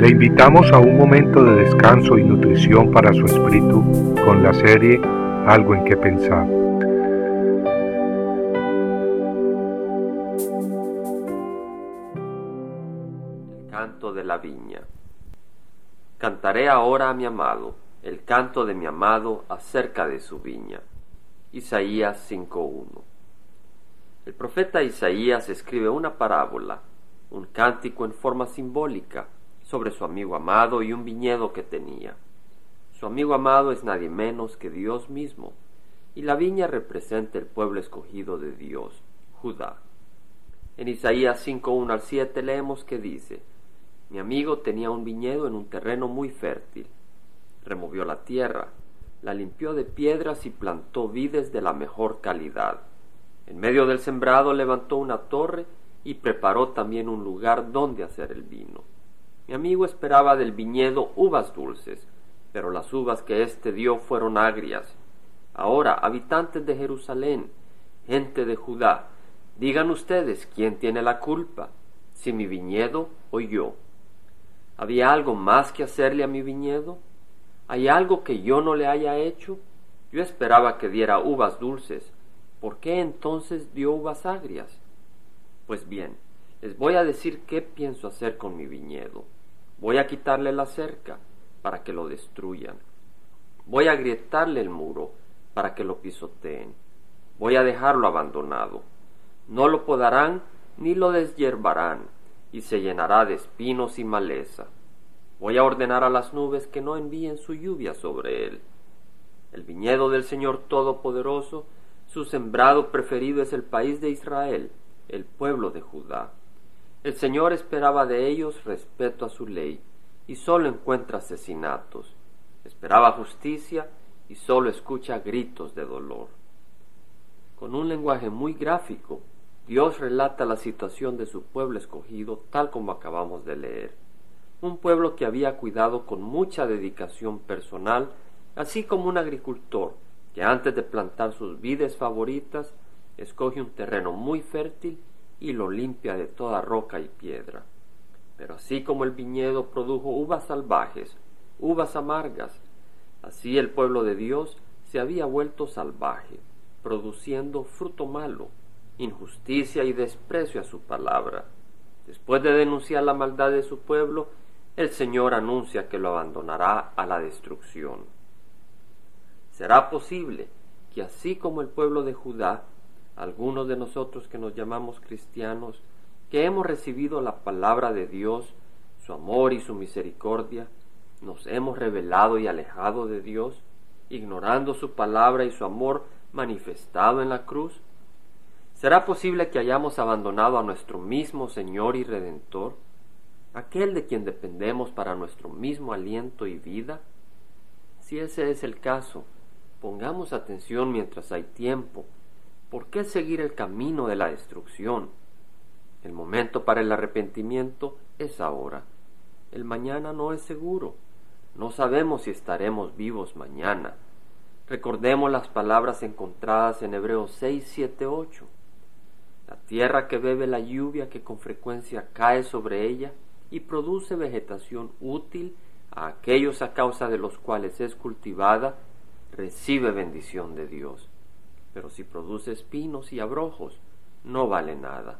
Le invitamos a un momento de descanso y nutrición para su espíritu con la serie Algo en que pensar. El canto de la viña. Cantaré ahora a mi amado, el canto de mi amado acerca de su viña. Isaías 5.1. El profeta Isaías escribe una parábola, un cántico en forma simbólica, sobre su amigo amado y un viñedo que tenía. Su amigo amado es nadie menos que Dios mismo, y la viña representa el pueblo escogido de Dios, Judá. En Isaías 5, al 7 leemos que dice, Mi amigo tenía un viñedo en un terreno muy fértil. Removió la tierra, la limpió de piedras y plantó vides de la mejor calidad. En medio del sembrado levantó una torre y preparó también un lugar donde hacer el vino. Mi amigo esperaba del viñedo uvas dulces, pero las uvas que éste dio fueron agrias. Ahora, habitantes de Jerusalén, gente de Judá, digan ustedes quién tiene la culpa, si mi viñedo o yo. ¿Había algo más que hacerle a mi viñedo? ¿Hay algo que yo no le haya hecho? Yo esperaba que diera uvas dulces. ¿Por qué entonces dio uvas agrias? Pues bien, les voy a decir qué pienso hacer con mi viñedo. Voy a quitarle la cerca para que lo destruyan. Voy a agrietarle el muro para que lo pisoteen. Voy a dejarlo abandonado. No lo podarán ni lo deshiervarán, y se llenará de espinos y maleza. Voy a ordenar a las nubes que no envíen su lluvia sobre él. El viñedo del Señor Todopoderoso, su sembrado preferido es el país de Israel, el pueblo de Judá. El Señor esperaba de ellos respeto a su ley, y sólo encuentra asesinatos. Esperaba justicia, y sólo escucha gritos de dolor. Con un lenguaje muy gráfico, Dios relata la situación de su pueblo escogido tal como acabamos de leer. Un pueblo que había cuidado con mucha dedicación personal, así como un agricultor que antes de plantar sus vides favoritas, escoge un terreno muy fértil y lo limpia de toda roca y piedra. Pero así como el viñedo produjo uvas salvajes, uvas amargas, así el pueblo de Dios se había vuelto salvaje, produciendo fruto malo, injusticia y desprecio a su palabra. Después de denunciar la maldad de su pueblo, el Señor anuncia que lo abandonará a la destrucción. ¿Será posible que así como el pueblo de Judá algunos de nosotros que nos llamamos cristianos, que hemos recibido la palabra de Dios, su amor y su misericordia, nos hemos revelado y alejado de Dios, ignorando su palabra y su amor manifestado en la cruz? ¿Será posible que hayamos abandonado a nuestro mismo Señor y Redentor, aquel de quien dependemos para nuestro mismo aliento y vida? Si ese es el caso, pongamos atención mientras hay tiempo ¿Por qué seguir el camino de la destrucción? El momento para el arrepentimiento es ahora. El mañana no es seguro. No sabemos si estaremos vivos mañana. Recordemos las palabras encontradas en Hebreos 6, 7, 8. La tierra que bebe la lluvia que con frecuencia cae sobre ella y produce vegetación útil a aquellos a causa de los cuales es cultivada, recibe bendición de Dios pero si produce espinos y abrojos, no vale nada.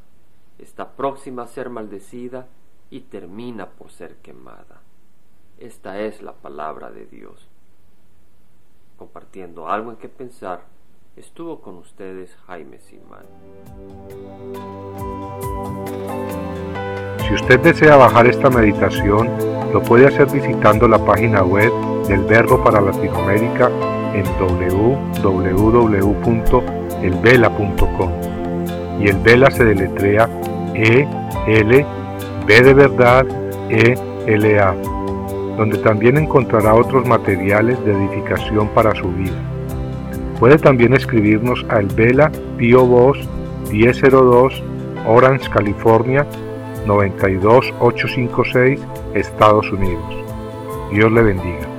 Está próxima a ser maldecida y termina por ser quemada. Esta es la palabra de Dios. Compartiendo algo en que pensar, estuvo con ustedes Jaime Simán. Si usted desea bajar esta meditación, lo puede hacer visitando la página web del Verbo para Latinoamérica en www.elvela.com y el Vela se deletrea E L B de verdad E L A, donde también encontrará otros materiales de edificación para su vida. Puede también escribirnos a El Vela Pio Box 1002 Orange, California 92856, Estados Unidos. Dios le bendiga.